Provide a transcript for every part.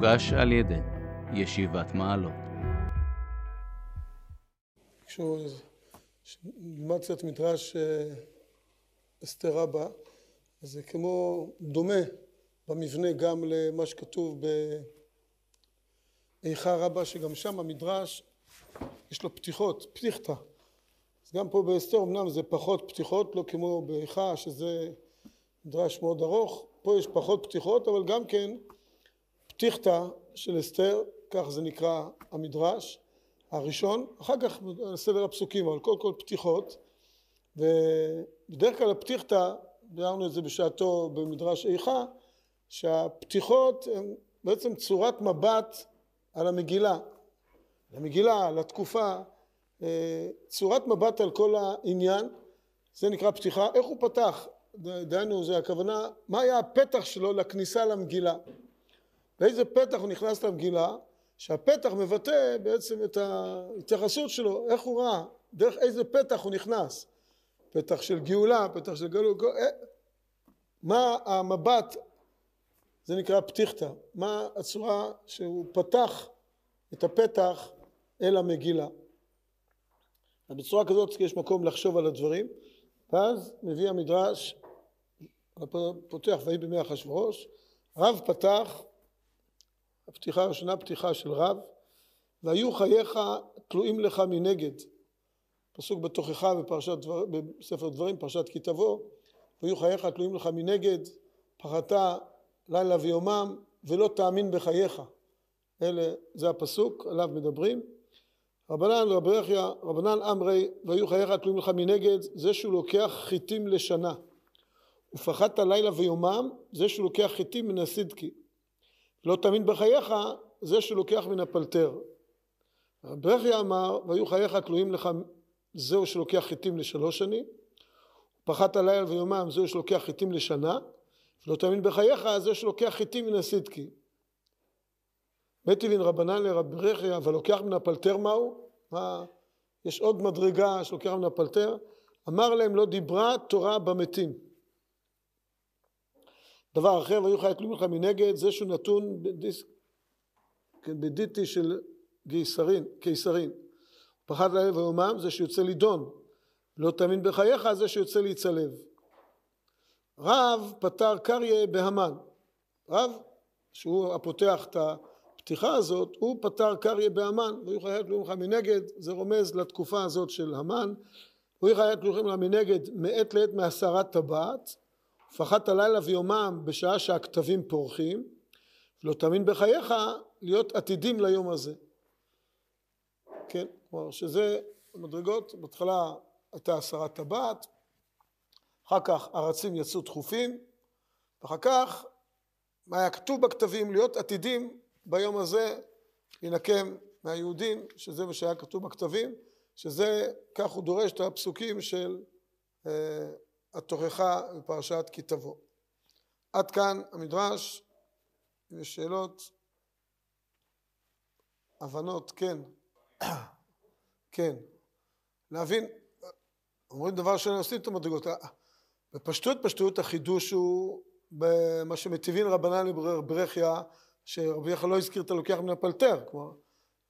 מוגש על ידי ישיבת מעלות. כשהוא נלמד קצת מדרש אה, אסתר רבה, זה כמו דומה במבנה גם למה שכתוב באיכה רבה, שגם שם המדרש יש לו פתיחות, פתיחתא. אז גם פה באסתר אמנם זה פחות פתיחות, לא כמו באיכה שזה מדרש מאוד ארוך, פה יש פחות פתיחות, אבל גם כן פתיחתא של אסתר, כך זה נקרא המדרש הראשון, אחר כך סדר הפסוקים, אבל קודם כל פתיחות, ובדרך כלל הפתיחתא, ביארנו את זה בשעתו במדרש איכה, שהפתיחות הן בעצם צורת מבט על המגילה, למגילה, לתקופה, צורת מבט על כל העניין, זה נקרא פתיחה, איך הוא פתח, דהיינו זה הכוונה, מה היה הפתח שלו לכניסה למגילה, באיזה פתח הוא נכנס למגילה, שהפתח מבטא בעצם את ההתייחסות שלו, איך הוא ראה, דרך איזה פתח הוא נכנס, פתח של גאולה, פתח של גלות, מה המבט, זה נקרא פתיחתא, מה הצורה שהוא פתח את הפתח אל המגילה. בצורה כזאת יש מקום לחשוב על הדברים, ואז מביא המדרש, פותח ויהי בימי אחשורוש, רב פתח, הפתיחה הראשונה פתיחה של רב, והיו חייך תלויים לך מנגד, פסוק בתוכחה בפרשת דבר, בספר דברים, פרשת כי תבוא, והיו חייך תלויים לך מנגד, פחדת לילה ויומם, ולא תאמין בחייך. אלה, זה הפסוק, עליו מדברים. רבנן רבי יחיא, רבנן אמרי, והיו חייך תלויים לך מנגד, זה שהוא לוקח חיטים לשנה. ופחדת לילה ויומם, זה שהוא לוקח חיטים מן הסידקי. לא תאמין בחייך, זה שהוא לוקח מן הפלטר. יחיא אמר, והיו חייך תלויים לך, זהו שלוקח חיטים לשלוש שנים. פחדת לילה ויומם, זהו שלוקח חיטים לשנה. לא תאמין בחייך, זה שלוקח חיטים מן הסידקי. מטיבין רבנן לרבי ברכיה, אבל לוקח מן הפלטר מהו? מה? יש עוד מדרגה שלוקח מן הפלטר. אמר להם לא דיברה תורה במתים. דבר אחר, והיו חייך תלואים לך מנגד, זה שהוא נתון בדיס, בדיטי של גיסרין, קיסרין. פחד לילה ויומם זה שיוצא לידון. לא תאמין בחייך זה שיוצא להצלב. רב פתר קריה בהמן. רב, שהוא הפותח את הפתיחה הזאת, הוא פתר קריה בהמן, והיו חיית לך מנגד, זה רומז לתקופה הזאת של המן, והיו חיית לך מנגד מעת לעת מהסרת טבעת, ופחדת לילה ויומם בשעה שהכתבים פורחים, ולא תאמין בחייך להיות עתידים ליום הזה. כן, כלומר שזה מדרגות, בהתחלה הייתה הסרת טבעת, אחר כך הרצים יצאו דחופים, ואחר כך מה היה כתוב בכתבים להיות עתידים ביום הזה להינקם מהיהודים, שזה מה שהיה כתוב בכתבים, שזה, כך הוא דורש את הפסוקים של אה, התוכחה בפרשת כי תבוא. עד כאן המדרש, אם יש שאלות, הבנות, כן, כן, להבין, אומרים דבר שאני עושים את המדרגות, בפשטות פשטות החידוש הוא במה שמטיבין רבנן לברכיה שרבי יחיא לא הזכיר את הלוקח מן הפלטר, כלומר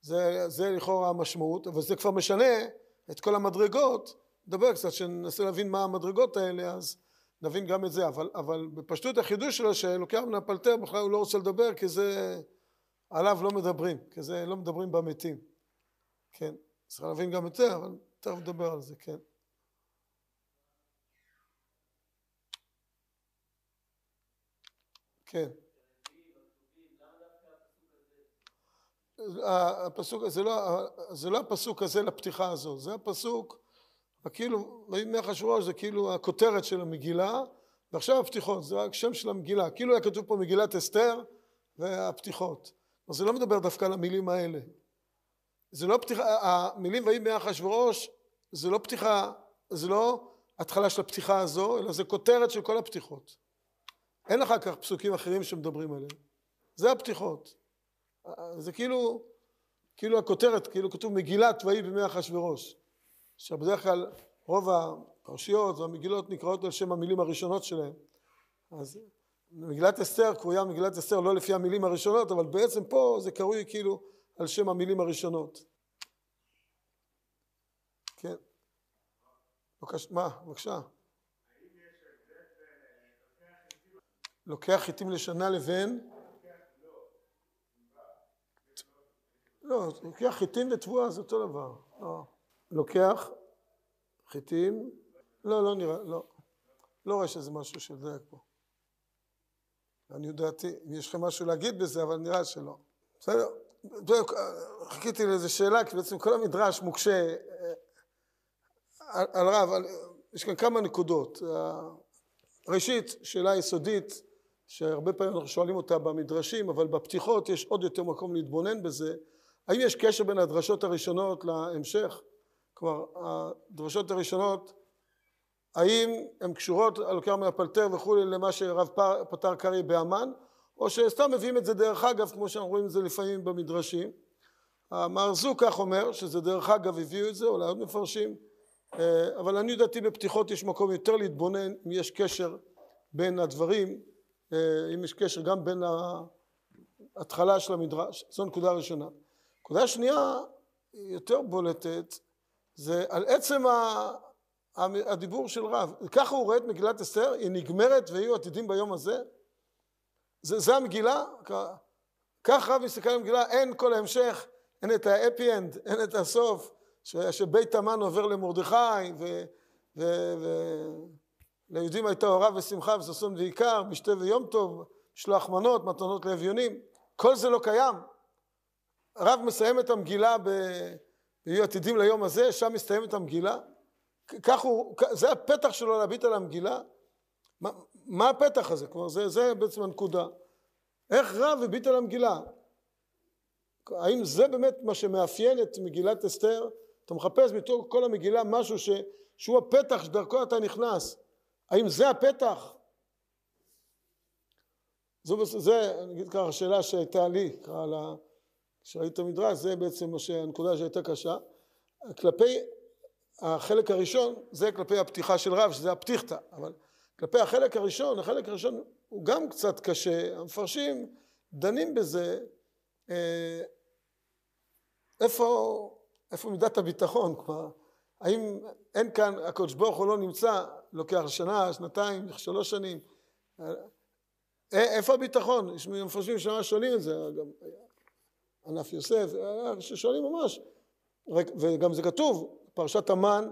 זה, זה לכאורה המשמעות, אבל זה כבר משנה את כל המדרגות, נדבר קצת, שננסה להבין מה המדרגות האלה, אז נבין גם את זה, אבל, אבל בפשטות החידוש שלו שלוקח מן הפלטר בכלל הוא לא רוצה לדבר כי זה עליו לא מדברים, כי זה לא מדברים במתים, כן, צריך להבין גם את זה, אבל תכף נדבר על זה, כן. כן. הפסוק, זה לא, זה לא הפסוק הזה לפתיחה הזו, זה הפסוק, כאילו, ויהי אחשורוש זה כאילו הכותרת של המגילה, ועכשיו הפתיחות, זה רק שם של המגילה, כאילו היה כתוב פה מגילת אסתר והפתיחות. אז זה לא מדבר דווקא על המילים האלה. זה לא פתיחה, המילים ויהי בימי אחשורוש זה לא פתיחה, זה לא התחלה של הפתיחה הזו, אלא זה כותרת של כל הפתיחות. אין אחר כך פסוקים אחרים שמדברים עליהם. זה הפתיחות. זה כאילו, כאילו הכותרת, כאילו כתוב מגילת ויהי בימי אחשורוש. עכשיו בדרך כלל רוב הפרשיות והמגילות נקראות על שם המילים הראשונות שלהם. אז מגילת אסתר קרויה מגילת אסתר לא לפי המילים הראשונות, אבל בעצם פה זה קרוי כאילו על שם המילים הראשונות. כן. בבקשה, מה? בבקשה. לוקח חיטים לשנה לבין? לא, לוקח חיטים ותבואה זה אותו דבר. לא. לוקח חיטים, לא, לא נראה, לא. לא רואה שזה משהו שדייק פה. אני יודעתי, אם יש לכם משהו להגיד בזה, אבל נראה שלא. בסדר? חיכיתי לאיזו שאלה, כי בעצם כל המדרש מוקשה אה, על, על רב, על, יש כאן כמה נקודות. ראשית, שאלה יסודית, שהרבה פעמים אנחנו שואלים אותה במדרשים, אבל בפתיחות יש עוד יותר מקום להתבונן בזה. האם יש קשר בין הדרשות הראשונות להמשך? כלומר, הדרשות הראשונות האם הן קשורות על לוקח מהפלטר וכולי למה שרב פתר קרעי באמן או שסתם מביאים את זה דרך אגב כמו שאנחנו רואים את זה לפעמים במדרשים. המהרזו כך אומר שזה דרך אגב הביאו את זה אולי עוד מפרשים אה, אבל אני לדעתי בפתיחות יש מקום יותר להתבונן אם יש קשר בין הדברים אה, אם יש קשר גם בין ההתחלה של המדרש זו נקודה ראשונה נקודה שנייה יותר בולטת זה על עצם הדיבור של רב. ככה הוא רואה את מגילת אסתר, היא נגמרת ויהיו עתידים ביום הזה. זה, זה המגילה, כך רב מסתכל על המגילה, אין כל ההמשך, אין את האפי אנד, אין את הסוף, ש, שבית המן עובר למרדכי, וליהודים הייתה אורה ושמחה וששון ועיקר, משתה ויום טוב, שלוח מנות, מתנות לאביונים, כל זה לא קיים. רב מסיים את המגילה ב... ויהיו עתידים ליום הזה, שם מסתיימת המגילה. כך הוא, זה הפתח שלו להביט על המגילה. מה, מה הפתח הזה? כלומר, זה, זה בעצם הנקודה. איך רב הביט על המגילה? האם זה באמת מה שמאפיין את מגילת אסתר? אתה מחפש מתוך כל המגילה משהו ש, שהוא הפתח שדרכו אתה נכנס. האם זה הפתח? זו, זה, אני אגיד ככה, השאלה שהייתה לי, ככה, כשראית המדרש, זה בעצם הנקודה שהייתה קשה. כלפי החלק הראשון זה כלפי הפתיחה של רב שזה הפתיחתא. אבל כלפי החלק הראשון החלק הראשון הוא גם קצת קשה. המפרשים דנים בזה אה, איפה, איפה מידת הביטחון כלומר האם אין כאן הקדוש ברוך הוא לא נמצא לוקח שנה שנתיים שלוש שנים? אה, איפה הביטחון? יש מפרשים שממש שואלים את זה גם ענף יוסף ששואלים ממש וגם זה כתוב פרשת המן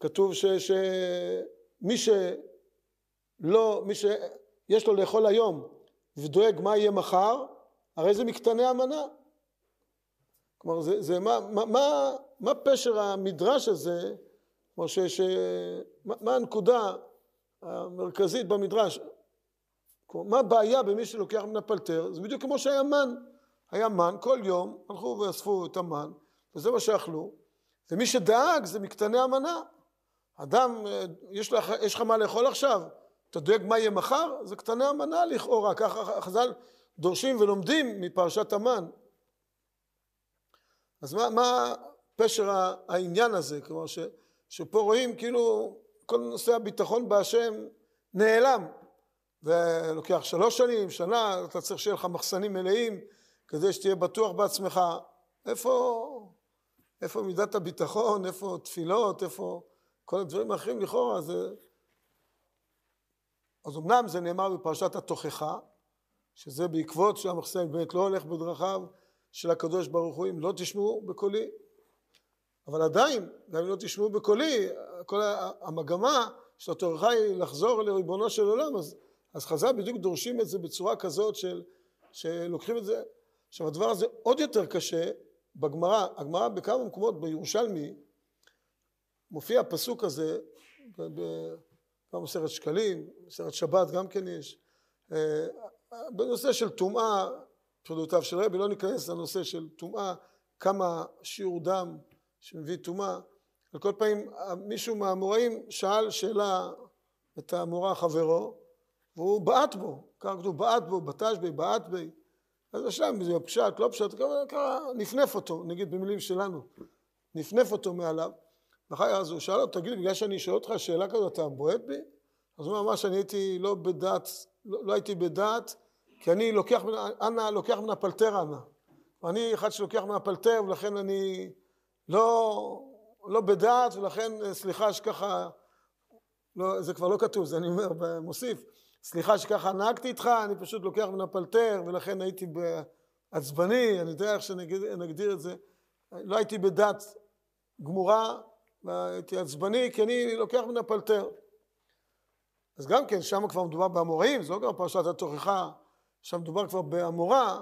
כתוב שמי שלא, מי שיש לו לאכול היום ודואג מה יהיה מחר, הרי זה מקטני המנה. כלומר, זה, זה מה, מה, מה, מה פשר המדרש הזה, כלומר, ש, ש, מה, מה הנקודה המרכזית במדרש? כלומר, מה הבעיה במי שלוקח מן הפלטר? זה בדיוק כמו שהיה מן. היה מן, כל יום הלכו ואספו את המן, וזה מה שאכלו. ומי שדאג זה מקטני המנה. אדם, אה, יש לך, יש לך מה לאכול עכשיו, אתה דואג מה יהיה מחר? זה קטני המנה לכאורה, ככה חז"ל דורשים ולומדים מפרשת המן. אז מה, מה פשר העניין הזה? כלומר ש, שפה רואים כאילו כל נושא הביטחון בהשם נעלם ולוקח שלוש שנים, שנה, אתה צריך שיהיה לך מחסנים מלאים כדי שתהיה בטוח בעצמך. איפה, איפה מידת הביטחון, איפה תפילות, איפה כל הדברים האחרים לכאורה זה... אז אמנם זה נאמר בפרשת התוכחה, שזה בעקבות שהמחסן באמת לא הולך בדרכיו של הקדוש ברוך הוא, אם לא תשמעו בקולי, אבל עדיין, גם אם לא תשמעו בקולי, כל המגמה של התוכחה היא לחזור לריבונו של עולם, אז, אז חז"ל בדיוק דורשים את זה בצורה כזאת של, שלוקחים את זה. עכשיו הדבר הזה עוד יותר קשה בגמרא, הגמרא בכמה מקומות בירושלמי מופיע הפסוק הזה במסכת שקלים, מסכת שבת גם כן יש, אה, בנושא של טומאה, פרדותיו של רבי, לא ניכנס לנושא של טומאה, כמה שיעור דם שמביא טומאה, על כל פנים מישהו מהאמוראים שאל שאלה את האמורא חברו והוא בעט בו, ככה כתוב בעט בו, בטש בי, בעט בי אז השאלה אם זה פשט, לא פשט, ככה נפנף אותו, נגיד במילים שלנו, נפנף אותו מעליו. ואחר כך הוא שאל אותו, תגיד לי, בגלל שאני שואל אותך שאלה כזאת, אתה בועט בי? אז הוא אמר שאני הייתי לא בדעת לא, לא הייתי בדעת, כי אני לוקח, אנא לוקח מן הפלטר אנא. ואני אחד שלוקח מן הפלטר, ולכן אני לא, לא בדעת, ולכן סליחה שככה, לא, זה כבר לא כתוב, זה אני אומר, מוסיף, סליחה שככה נהגתי איתך, אני פשוט לוקח מן הפלטר, ולכן הייתי עצבני, אני יודע איך שנגדיר את זה, לא הייתי בדת גמורה, הייתי עצבני, כי אני לוקח מן הפלטר. אז גם כן, שם כבר מדובר באמוראים, זה לא כבר פרשת התוכחה, שם מדובר כבר באמורה,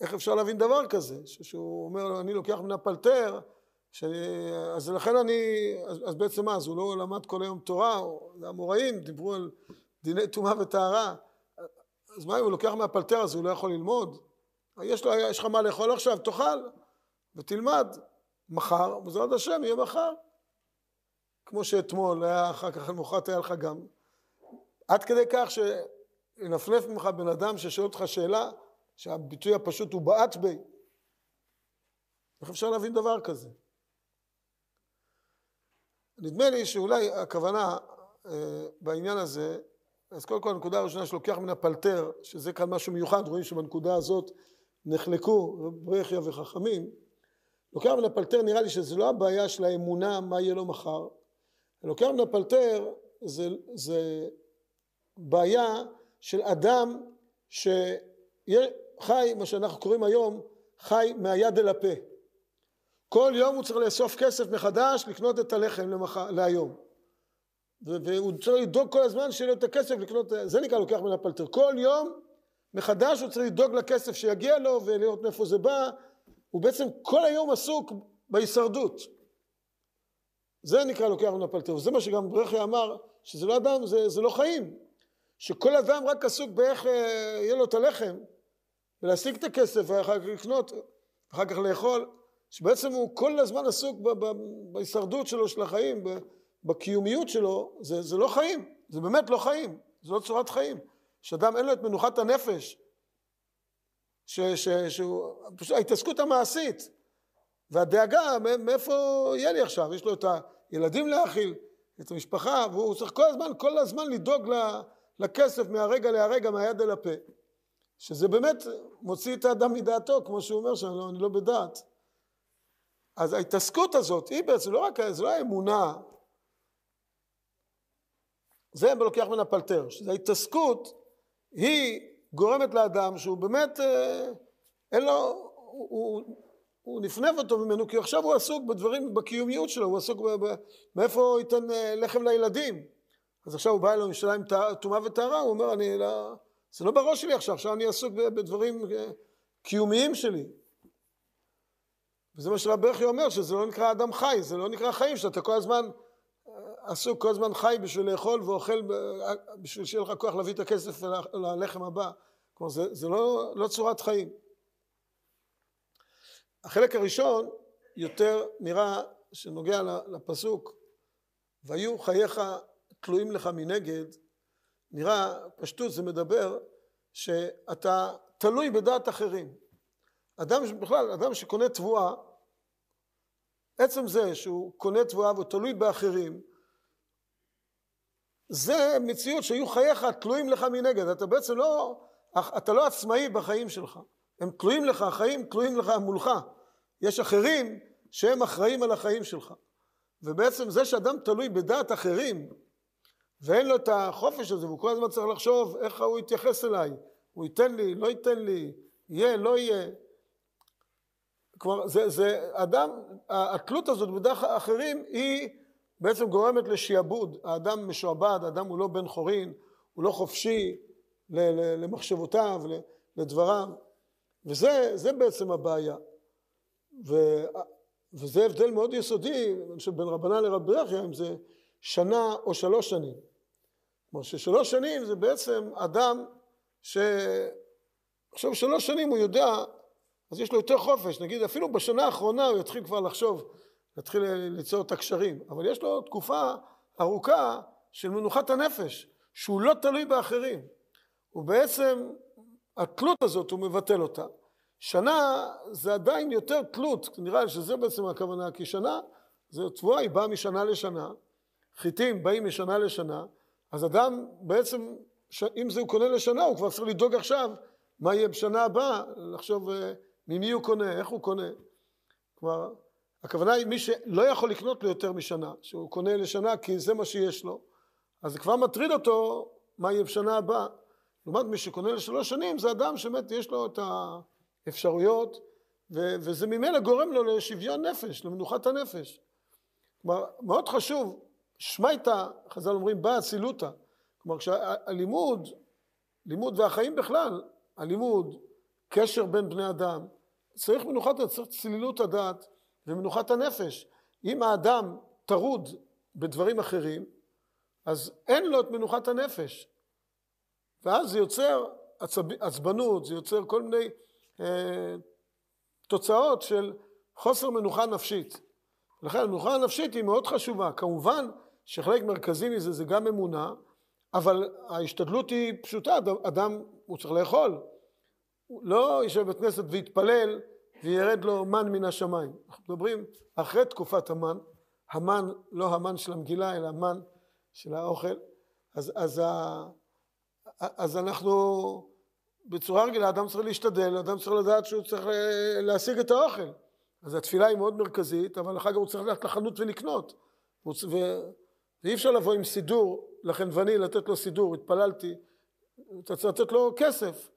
איך אפשר להבין דבר כזה? שהוא אומר, אני לוקח מן הפלטר, ש... אז לכן אני, אז, אז בעצם מה, אז הוא לא למד כל היום תורה, זה אמוראים, דיברו על דיני טומאה וטהרה, אז מה אם הוא לוקח מהפלטר אז הוא לא יכול ללמוד? יש, לו, יש לך מה לאכול עכשיו, תאכל ותלמד. מחר, בעזרת השם, יהיה מחר. כמו שאתמול היה אחר כך למחרת היה לך גם. עד כדי כך שינפנף ממך בן אדם ששואל אותך שאלה שהביטוי הפשוט הוא בעט בי. איך אפשר להבין דבר כזה? נדמה לי שאולי הכוונה אה, בעניין הזה, אז קודם כל הנקודה הראשונה שלוקח מן הפלטר, שזה כאן משהו מיוחד, רואים שבנקודה הזאת נחלקו רבי ברכיה וחכמים, לוקח מן הפלטר נראה לי שזה לא הבעיה של האמונה מה יהיה לו מחר, לוקח מן הפלטר זה, זה בעיה של אדם שחי, מה שאנחנו קוראים היום, חי מהיד אל הפה. כל יום הוא צריך לאסוף כסף מחדש לקנות את הלחם למח... להיום. והוא צריך לדאוג כל הזמן שיהיה לו את הכסף לקנות, זה נקרא לוקח מן הפלטר. כל יום מחדש הוא צריך לדאוג לכסף שיגיע לו ולראות מאיפה זה בא. הוא בעצם כל היום עסוק בהישרדות. זה נקרא לוקח מן הפלטר. וזה מה שגם ברכי אמר, שזה לא אדם, זה, זה לא חיים. שכל אדם רק עסוק באיך אה, יהיה לו את הלחם, ולהשיג את הכסף ואחר כך לקנות, ואחר כך לאכול. שבעצם הוא כל הזמן עסוק בהישרדות שלו של החיים, בקיומיות שלו, זה, זה לא חיים, זה באמת לא חיים, זה לא צורת חיים. שאדם אין לו את מנוחת הנפש, ש, ש, שהוא, פשוט ההתעסקות המעשית והדאגה, מאיפה יהיה לי עכשיו? יש לו את הילדים להאכיל, את המשפחה, והוא צריך כל הזמן, כל הזמן לדאוג לכסף מהרגע להרגע, מהיד אל הפה. שזה באמת מוציא את האדם מדעתו, כמו שהוא אומר שאני לא, לא בדעת. אז ההתעסקות הזאת היא בעצם לא רק, זה לא האמונה, זה לוקח מן הפלטר, שזה ההתעסקות היא גורמת לאדם שהוא באמת, אה, אין לו, הוא, הוא, הוא נפנף אותו ממנו כי עכשיו הוא עסוק בדברים, בקיומיות שלו, הוא עסוק מאיפה הוא ייתן אה, לחם לילדים. אז עכשיו הוא בא אליו עם טומאה וטהרה, הוא אומר, אני לא, זה לא בראש שלי עכשיו, עכשיו אני עסוק בדברים אה, קיומיים שלי. וזה מה שרב ברכי אומר, שזה לא נקרא אדם חי, זה לא נקרא חיים, שאתה כל הזמן עסוק, כל הזמן חי בשביל לאכול ואוכל בשביל שיהיה לך כוח להביא את הכסף ללחם הבא. כלומר, זה, זה לא, לא צורת חיים. החלק הראשון יותר נראה שנוגע לפסוק והיו חייך תלויים לך מנגד נראה פשטות זה מדבר שאתה תלוי בדעת אחרים אדם בכלל אדם שקונה תבואה עצם זה שהוא קונה תבואה והוא תלוי באחרים זה מציאות שהיו חייך תלויים לך מנגד. אתה בעצם לא אתה לא עצמאי בחיים שלך. הם תלויים לך החיים תלויים לך מולך. יש אחרים שהם אחראים על החיים שלך. ובעצם זה שאדם תלוי בדעת אחרים ואין לו את החופש הזה והוא כל הזמן צריך לחשוב איך הוא יתייחס אליי. הוא ייתן לי לא ייתן לי יהיה לא יהיה כלומר זה, זה אדם התלות הזאת בדעת אחרים היא בעצם גורמת לשעבוד. האדם משועבד האדם הוא לא בן חורין הוא לא חופשי למחשבותיו לדבריו. וזה בעצם הבעיה. ו, וזה הבדל מאוד יסודי בין רבנה לרב ברכיה אם זה שנה או שלוש שנים. כלומר ששלוש שנים זה בעצם אדם שעכשיו שלוש שנים הוא יודע אז יש לו יותר חופש. נגיד אפילו בשנה האחרונה הוא יתחיל כבר לחשוב יתחיל ליצור את הקשרים. אבל יש לו תקופה ארוכה של מנוחת הנפש שהוא לא תלוי באחרים. הוא בעצם התלות הזאת הוא מבטל אותה. שנה זה עדיין יותר תלות, נראה לי שזה בעצם הכוונה, כי שנה, זו תבואה, היא באה משנה לשנה, חיטים באים משנה לשנה, אז אדם בעצם. אם זה הוא קונה לשנה, הוא כבר צריך לדאוג עכשיו מה יהיה בשנה הבאה, לחשוב אה, ממי הוא קונה, איך הוא קונה. כלומר, הכוונה היא מי שלא יכול לקנות ליותר משנה, שהוא קונה לשנה כי זה מה שיש לו, אז זה כבר מטריד אותו מה יהיה בשנה הבאה. לעומת מי שקונה לשלוש שנים, זה אדם שבאמת יש לו את האפשרויות, ו- וזה ממילא גורם לו לשוויון נפש, למנוחת הנפש. כלומר, מאוד חשוב, שמייתא, חז"ל אומרים, באה אצילותא. כלומר, כשהלימוד, לימוד והחיים בכלל, הלימוד, קשר בין בני אדם, צריך מנוחת, צריך צלילות הדעת ומנוחת הנפש. אם האדם טרוד בדברים אחרים, אז אין לו את מנוחת הנפש. ואז זה יוצר עצב, עצבנות, זה יוצר כל מיני אה, תוצאות של חוסר מנוחה נפשית. לכן המנוחה הנפשית היא מאוד חשובה. כמובן שחלק מרכזי מזה זה גם אמונה, אבל ההשתדלות היא פשוטה, אדם הוא צריך לאכול. לא יישב בבית כנסת ויתפלל וירד לו מן מן השמיים. אנחנו מדברים אחרי תקופת המן, המן, לא המן של המגילה, אלא המן של האוכל. אז, אז, אז אנחנו, בצורה רגילה, אדם צריך להשתדל, אדם צריך לדעת שהוא צריך להשיג את האוכל. אז התפילה היא מאוד מרכזית, אבל אחר כך הוא צריך ללכת לחנות ולקנות. ו... ואי אפשר לבוא עם סידור לחנווני, לתת לו סידור, התפללתי, אתה צריך לתת לו כסף.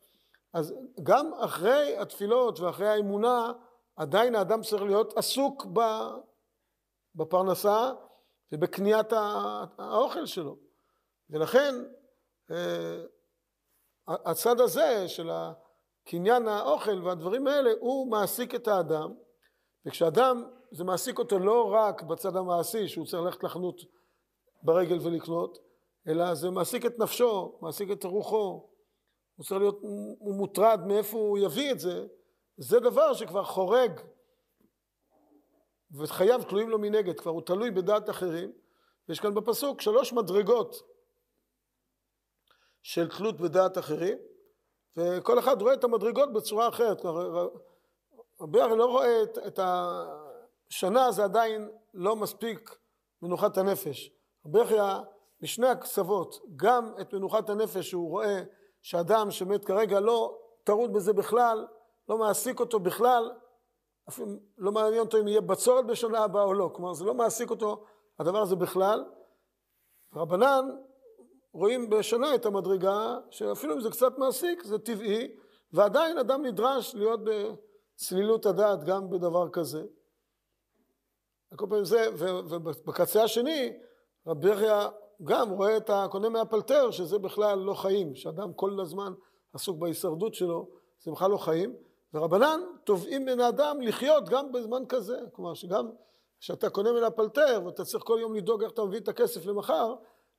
אז גם אחרי התפילות ואחרי האמונה, עדיין האדם צריך להיות עסוק בפרנסה ובקניית האוכל שלו. ולכן אה, הצד הזה של קניין האוכל והדברים האלה, הוא מעסיק את האדם, וכשאדם, זה מעסיק אותו לא רק בצד המעשי, שהוא צריך ללכת לחנות ברגל ולקנות, אלא זה מעסיק את נפשו, מעסיק את רוחו, הוא צריך להיות, הוא מוטרד מאיפה הוא יביא את זה, זה דבר שכבר חורג וחייו תלויים לו מנגד, כבר הוא תלוי בדעת אחרים. יש כאן בפסוק שלוש מדרגות של תלות בדעת אחרים, וכל אחד רואה את המדרגות בצורה אחרת. רבי הרי לא רואה את, את השנה, זה עדיין לא מספיק מנוחת הנפש. רבי יחיא משני הקצוות, גם את מנוחת הנפש שהוא רואה שאדם שמת כרגע לא טרוד בזה בכלל, לא מעסיק אותו בכלל, אפילו לא מעניין אותו אם יהיה בצורת בשנה הבאה או לא, כלומר זה לא מעסיק אותו הדבר הזה בכלל. רבנן רואים בשנה את המדרגה, שאפילו אם זה קצת מעסיק, זה טבעי, ועדיין אדם נדרש להיות בצלילות הדעת גם בדבר כזה. כל פעם זה, ובקצה השני, רבי יחיא גם רואה את הקונה מהפלטר, שזה בכלל לא חיים, שאדם כל הזמן עסוק בהישרדות שלו, זה בכלל לא חיים, ורבנן תובעים מן האדם לחיות גם בזמן כזה, כלומר שגם כשאתה קונה מן הפלטר ואתה צריך כל יום לדאוג איך אתה מביא את הכסף למחר,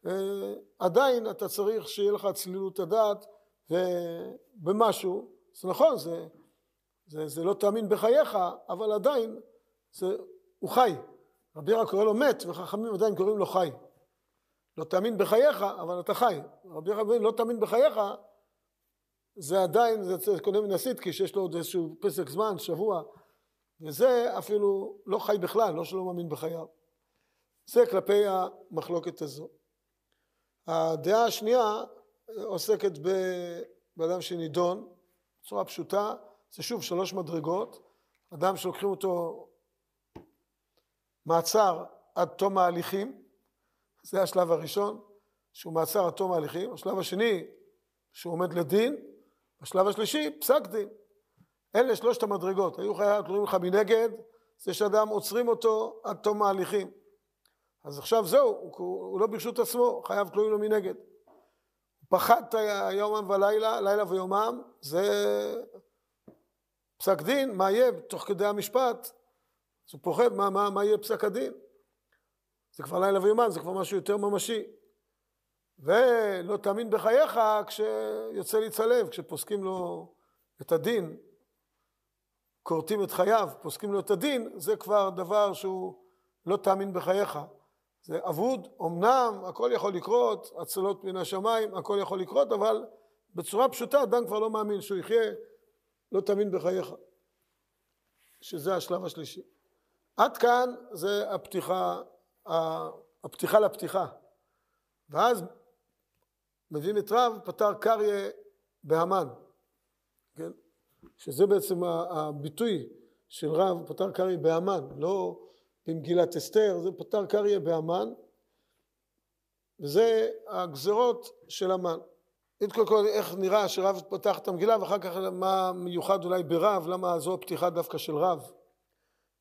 אה, עדיין אתה צריך שיהיה לך צלילות הדעת ובמשהו, זה נכון, זה, זה, זה לא תאמין בחייך, אבל עדיין זה, הוא חי. רבי ירא קורא לו מת וחכמים עדיין קוראים לו חי. לא תאמין בחייך, אבל אתה חי. רבי ירא לא תאמין בחייך, זה עדיין, זה קונה מן הסיטקי שיש לו עוד איזשהו פסק זמן, שבוע, וזה אפילו לא חי בכלל, לא שלא מאמין בחייו. זה כלפי המחלוקת הזו. הדעה השנייה עוסקת באדם שנידון בצורה פשוטה, זה שוב שלוש מדרגות, אדם שלוקחים אותו מעצר עד תום ההליכים, זה השלב הראשון, שהוא מעצר עד תום ההליכים, השלב השני, שהוא עומד לדין, השלב השלישי, פסק דין. אלה שלושת המדרגות, היו חייבים תלויים לך מנגד, זה שאדם עוצרים אותו עד תום ההליכים. אז עכשיו זהו, הוא, הוא לא ברשות עצמו, חייב תלויים לו מנגד. פחדת יומם ולילה, לילה ויומם, זה פסק דין, מה יהיה תוך כדי המשפט, אז הוא פוחד מה, מה, מה יהיה פסק הדין. זה כבר לילה ויומם, זה כבר משהו יותר ממשי. ולא תאמין בחייך כשיוצא להצלב, כשפוסקים לו את הדין, כורתים את חייו, פוסקים לו את הדין, זה כבר דבר שהוא לא תאמין בחייך. זה אבוד, אמנם הכל יכול לקרות, הצלות מן השמיים, הכל יכול לקרות, אבל בצורה פשוטה אדם כבר לא מאמין שהוא יחיה, לא תאמין בחייך. שזה השלב השלישי. עד כאן זה הפתיחה, הפתיחה לפתיחה. ואז מביאים את רב, פתר קריה בהמן, כן? שזה בעצם הביטוי של רב, פתר קריה בהמן, לא במגילת אסתר, זה פתר קריה בהמן, וזה הגזרות של המן. קודם כל איך נראה שרב פתח את המגילה ואחר כך מה מיוחד אולי ברב, למה זו הפתיחה דווקא של רב.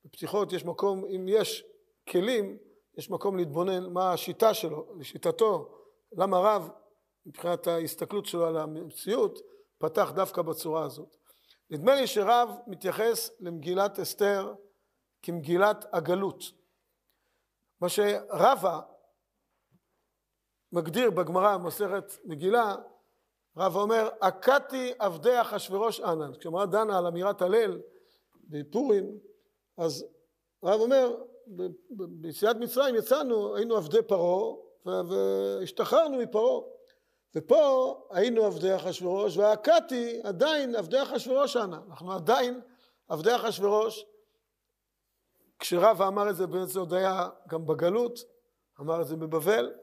בפתיחות יש מקום, אם יש כלים, יש מקום להתבונן מה השיטה שלו, לשיטתו, למה רב מבחינת ההסתכלות שלו על המציאות פתח דווקא בצורה הזאת. נדמה לי שרב מתייחס למגילת אסתר כמגילת הגלות. מה שרבה מגדיר בגמרא במסכת מגילה, רב אומר, הכתי עבדי אחשורוש ענן. כשאמרה דנה על אמירת הלל בפורים, אז רב אומר, ביציאת מצרים יצאנו, היינו עבדי פרעה והשתחררנו מפרעה. ופה היינו עבדי אחשורוש והכתי עדיין עבדי אחשורוש ענה. אנחנו עדיין עבדי אחשורוש. כשרב אמר את זה, זה עוד היה גם בגלות, אמר את זה בבבל,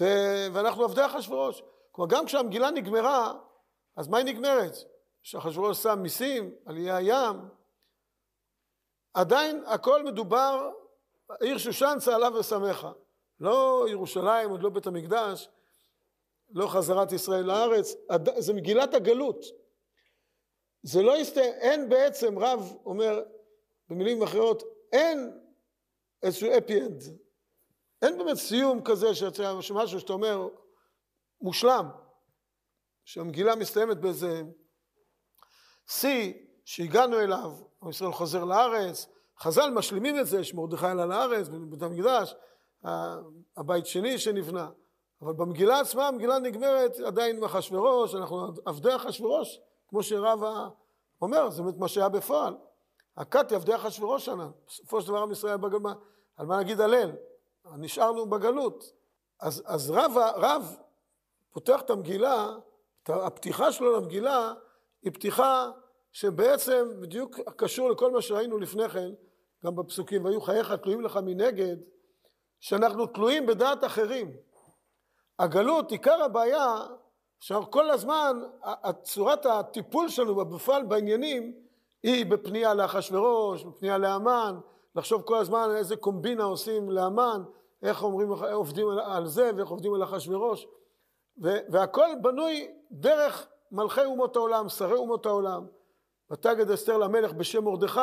ו... ואנחנו עבדי אחשורוש. כלומר, גם כשהמגילה נגמרה, אז מה היא נגמרת? שאחשורוש שם מיסים על איי הים, עדיין הכל מדובר, העיר שושן צהלה ושמחה. לא ירושלים, עוד לא בית המקדש, לא חזרת ישראל לארץ, זה מגילת הגלות. זה לא יסתיים, אין בעצם, רב אומר במילים אחרות, אין איזשהו אפי אנד. אין באמת סיום כזה שמשהו שאתה אומר מושלם, שהמגילה מסתיימת באיזה שיא שהגענו אליו, עם ישראל חוזר לארץ, חז"ל משלימים את זה, שמרדכי עלה לארץ, בבית המקדש, הבית שני שנבנה. אבל במגילה עצמה, המגילה נגמרת עדיין עם אחשורוש, אנחנו עבדי אחשורוש, כמו שרבא אומר, זה באמת מה שהיה בפועל. הכתי עבדי אחשורוש שנה, בסופו של דבר עם ישראל בגלות, על מה נגיד הלל? נשארנו בגלות. אז, אז רב, רב פותח את המגילה, הפתיחה שלו למגילה היא פתיחה שבעצם בדיוק קשור לכל מה שראינו לפני כן, גם בפסוקים, והיו חייך תלויים לך מנגד, שאנחנו תלויים בדעת אחרים. הגלות, עיקר הבעיה, שכל הזמן צורת הטיפול שלנו בפועל בעניינים היא בפנייה לאחשוורוש, בפנייה לאמן, לחשוב כל הזמן איזה קומבינה עושים לאמן, איך אומרים, עובדים על זה ואיך עובדים על אחשוורוש, והכל בנוי דרך מלכי אומות העולם, שרי אומות העולם. ותגד אסתר למלך בשם מרדכי,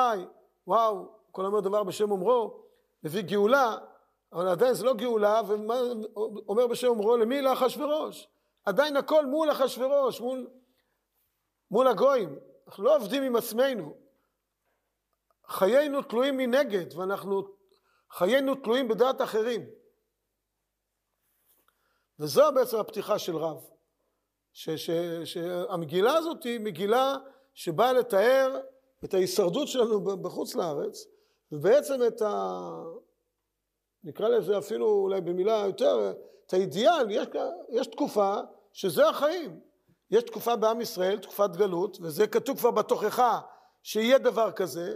וואו, כל אומר דבר בשם אומרו, מביא גאולה, אבל עדיין זה לא גאולה, ואומר בשם אומרו למי? לאחשוורוש. עדיין הכל מול אחשוורוש, מול, מול הגויים. אנחנו לא עובדים עם עצמנו. חיינו תלויים מנגד, ואנחנו, חיינו תלויים בדעת אחרים. וזו בעצם הפתיחה של רב. שהמגילה הזאת היא מגילה שבאה לתאר את ההישרדות שלנו בחוץ לארץ, ובעצם את ה... נקרא לזה אפילו אולי במילה יותר, את האידיאל, יש, יש תקופה שזה החיים. יש תקופה בעם ישראל, תקופת גלות, וזה כתוב כבר בתוכחה שיהיה דבר כזה,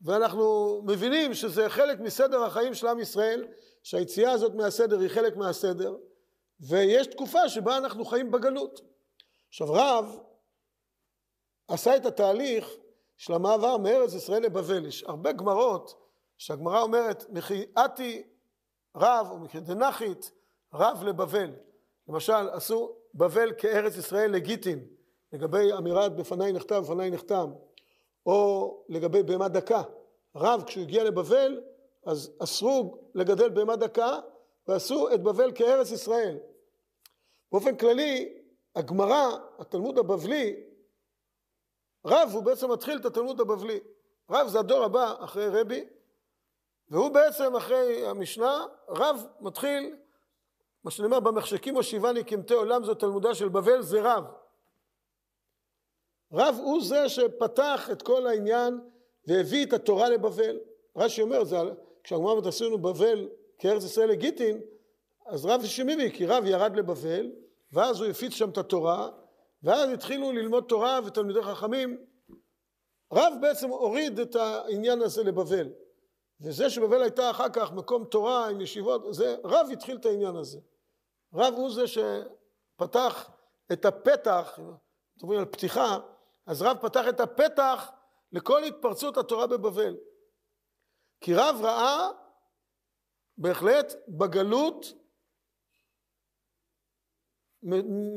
ואנחנו מבינים שזה חלק מסדר החיים של עם ישראל, שהיציאה הזאת מהסדר היא חלק מהסדר, ויש תקופה שבה אנחנו חיים בגלות. עכשיו רב עשה את התהליך של המעבר מארץ ישראל לבבל. יש הרבה גמרות שהגמרא אומרת מחייאתי רב או מחיידנחית רב לבבל. למשל עשו בבל כארץ ישראל לגיטין לגבי אמירת בפניי נכתב בפניי נחתם או לגבי בהמה דקה. רב כשהוא הגיע לבבל אז אסרו לגדל בהמה דקה ועשו את בבל כארץ ישראל. באופן כללי הגמרא, התלמוד הבבלי, רב הוא בעצם מתחיל את התלמוד הבבלי. רב זה הדור הבא אחרי רבי, והוא בעצם אחרי המשנה, רב מתחיל, מה שנאמר במחשכים הושיבני כמתי עולם זו תלמודה של בבל, זה רב. רב הוא זה שפתח את כל העניין והביא את התורה לבבל. רש"י אומר, זה, כשהגמרא אומרת עשינו בבל כארץ ישראל לגיטין, אז רב שמימי, כי רב ירד לבבל, ואז הוא הפיץ שם את התורה, ואז התחילו ללמוד תורה ותלמידי חכמים. רב בעצם הוריד את העניין הזה לבבל. וזה שבבל הייתה אחר כך מקום תורה עם ישיבות, זה רב התחיל את העניין הזה. רב הוא זה שפתח את הפתח, מדברים על פתיחה, אז רב פתח את הפתח לכל התפרצות התורה בבבל. כי רב ראה בהחלט בגלות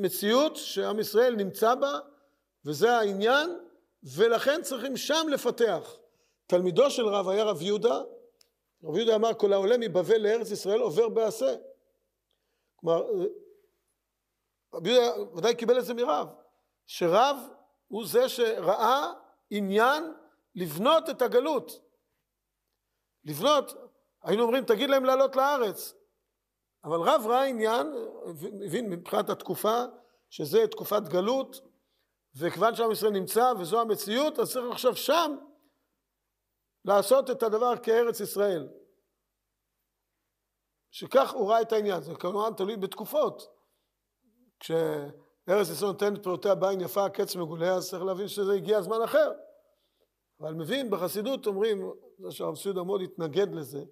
מציאות שעם ישראל נמצא בה, וזה העניין, ולכן צריכים שם לפתח. תלמידו של רב היה רב יהודה, רב יהודה אמר כל העולה מבבל לארץ ישראל עובר בעשה. כלומר, רב יהודה ודאי קיבל את זה מרב, שרב הוא זה שראה עניין לבנות את הגלות. לבנות, היינו אומרים תגיד להם לעלות לארץ, אבל רב ראה עניין, הבין מבחינת התקופה, שזה תקופת גלות, וכיוון שעם ישראל נמצא וזו המציאות, אז צריך עכשיו שם לעשות את הדבר כארץ ישראל. שכך הוא ראה את העניין, זה כמובן תלוי בתקופות. כשארץ ישראל נותנת פירותיה בעין יפה, הקץ מגולה, אז צריך להבין שזה הגיע זמן אחר. אבל מבין, בחסידות אומרים, זה שהרב סיודה מאוד התנגד לזה,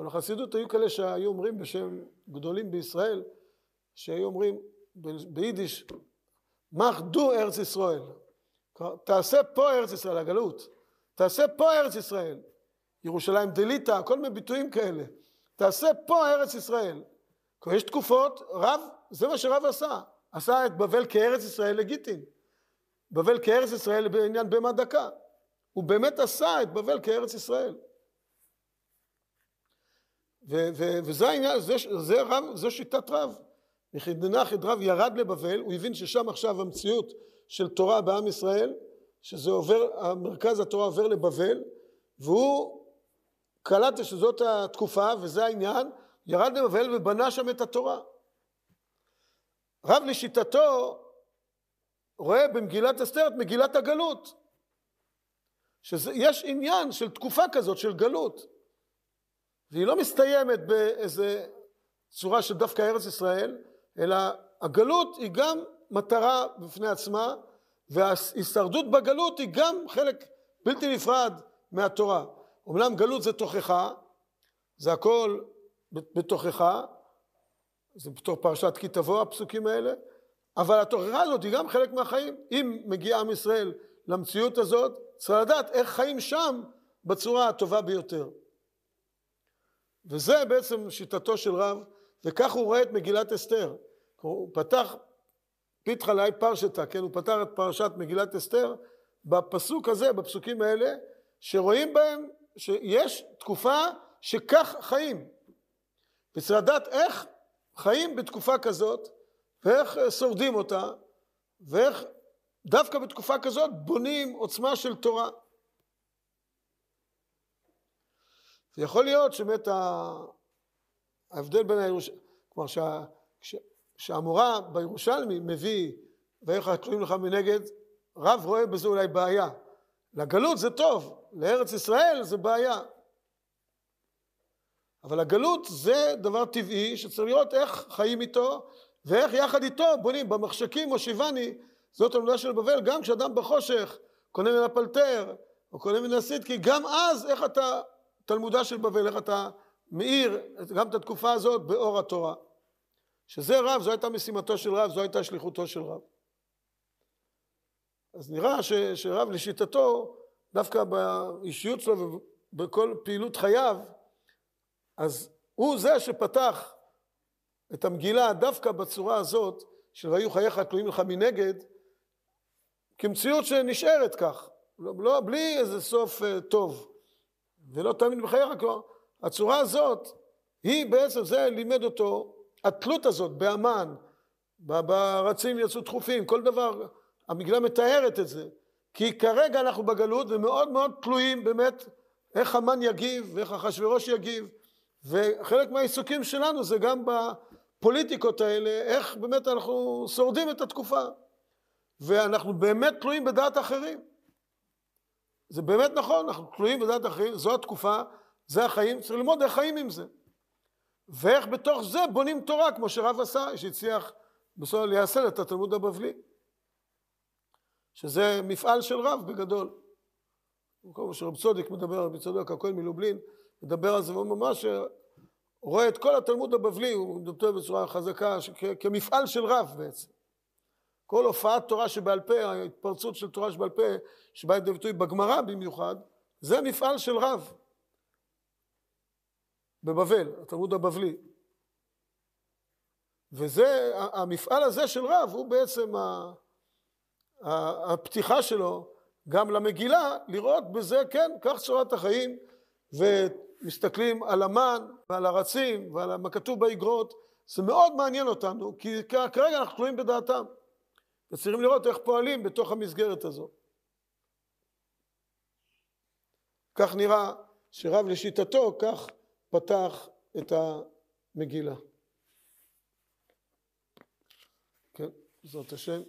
אבל בחסידות היו כאלה שהיו אומרים בשם גדולים בישראל, שהיו אומרים ביידיש, מחדו ארץ ישראל. תעשה פה ארץ ישראל, הגלות. תעשה פה ארץ ישראל. ירושלים דליטה, כל מיני ביטויים כאלה. תעשה פה ארץ ישראל. כלומר, יש תקופות, רב, זה מה שרב עשה. עשה את בבל כארץ ישראל לגיטין. בבל כארץ ישראל בעניין בהמה דקה. הוא באמת עשה את בבל כארץ ישראל. וזה העניין, זה, זה, רב, זה שיטת רב. יחידנח את רב ירד לבבל, הוא הבין ששם עכשיו המציאות של תורה בעם ישראל, שזה עובר, מרכז התורה עובר לבבל, והוא קלט שזאת התקופה וזה העניין, ירד לבבל ובנה שם את התורה. רב לשיטתו רואה במגילת אסתר את מגילת הגלות, שיש עניין של תקופה כזאת של גלות, והיא לא מסתיימת באיזה צורה של דווקא ארץ ישראל, אלא הגלות היא גם מטרה בפני עצמה, וההישרדות בגלות היא גם חלק בלתי נפרד מהתורה. אומנם גלות זה תוכחה, זה הכל בתוכחה, זה בתור פרשת כי תבוא הפסוקים האלה, אבל התוכחה הזאת היא גם חלק מהחיים. אם מגיע עם ישראל למציאות הזאת, צריך לדעת איך חיים שם בצורה הטובה ביותר. וזה בעצם שיטתו של רב, וכך הוא רואה את מגילת אסתר. הוא פתח פיתחה לאי פרשתה, כן, הוא פתח את פרשת מגילת אסתר בפסוק הזה, בפסוקים האלה, שרואים בהם שיש תקופה שכך חיים. וצריך לדעת איך חיים בתקופה כזאת, ואיך שורדים אותה, ואיך דווקא בתקופה כזאת בונים עוצמה של תורה. ויכול להיות שבאמת ההבדל בין הירושלמי, כלומר שה, שהמורה בירושלמי מביא ואיך התלויים לך מנגד, רב רואה בזה אולי בעיה. לגלות זה טוב, לארץ ישראל זה בעיה. אבל הגלות זה דבר טבעי שצריך לראות איך חיים איתו ואיך יחד איתו בונים במחשכים מושיבני זאת המילה של בבל גם כשאדם בחושך קונה מן הפלטר או קונה מן הסידקי גם אז איך אתה תלמודה של בבל איך אתה מאיר גם את התקופה הזאת באור התורה. שזה רב זו הייתה משימתו של רב זו הייתה שליחותו של רב. אז נראה ש, שרב לשיטתו דווקא באישיות שלו ובכל פעילות חייו אז הוא זה שפתח את המגילה דווקא בצורה הזאת של והיו חייך תלויים לך מנגד כמציאות שנשארת כך, לא, לא, בלי איזה סוף uh, טוב ולא תמיד בחייך, כלומר הצורה הזאת היא בעצם, זה לימד אותו, התלות הזאת באמן, ברצים יצאו דחופים, כל דבר, המגילה מתארת את זה, כי כרגע אנחנו בגלות ומאוד מאוד תלויים באמת איך המן יגיב ואיך אחשוורוש יגיב וחלק מהעיסוקים שלנו זה גם בפוליטיקות האלה, איך באמת אנחנו שורדים את התקופה. ואנחנו באמת תלויים בדעת אחרים. זה באמת נכון, אנחנו תלויים בדעת אחרים, זו התקופה, זה החיים, צריך ללמוד איך חיים עם זה. ואיך בתוך זה בונים תורה, כמו שרב עשה, שהצליח בסוף לייסד את התלמוד הבבלי. שזה מפעל של רב בגדול. כמו שרב צודיק מדבר, רבי צודק הכהן מלובלין, מדבר על זה, והוא ממש הוא רואה את כל התלמוד הבבלי, הוא מדבר בצורה חזקה, כמפעל של רב בעצם. כל הופעת תורה שבעל פה, ההתפרצות של תורה שבעל פה, שבאה לידי ביטוי בגמרא במיוחד, זה מפעל של רב. בבבל, התלמוד הבבלי. וזה, המפעל הזה של רב הוא בעצם הפתיחה שלו גם למגילה, לראות בזה, כן, כך צורת החיים, ומסתכלים על המן ועל הרצים ועל מה כתוב באגרות, זה מאוד מעניין אותנו, כי כרגע אנחנו תלויים בדעתם, וצריכים לראות איך פועלים בתוך המסגרת הזו. כך נראה שרב לשיטתו, כך פתח את המגילה. כן, בעזרת השם.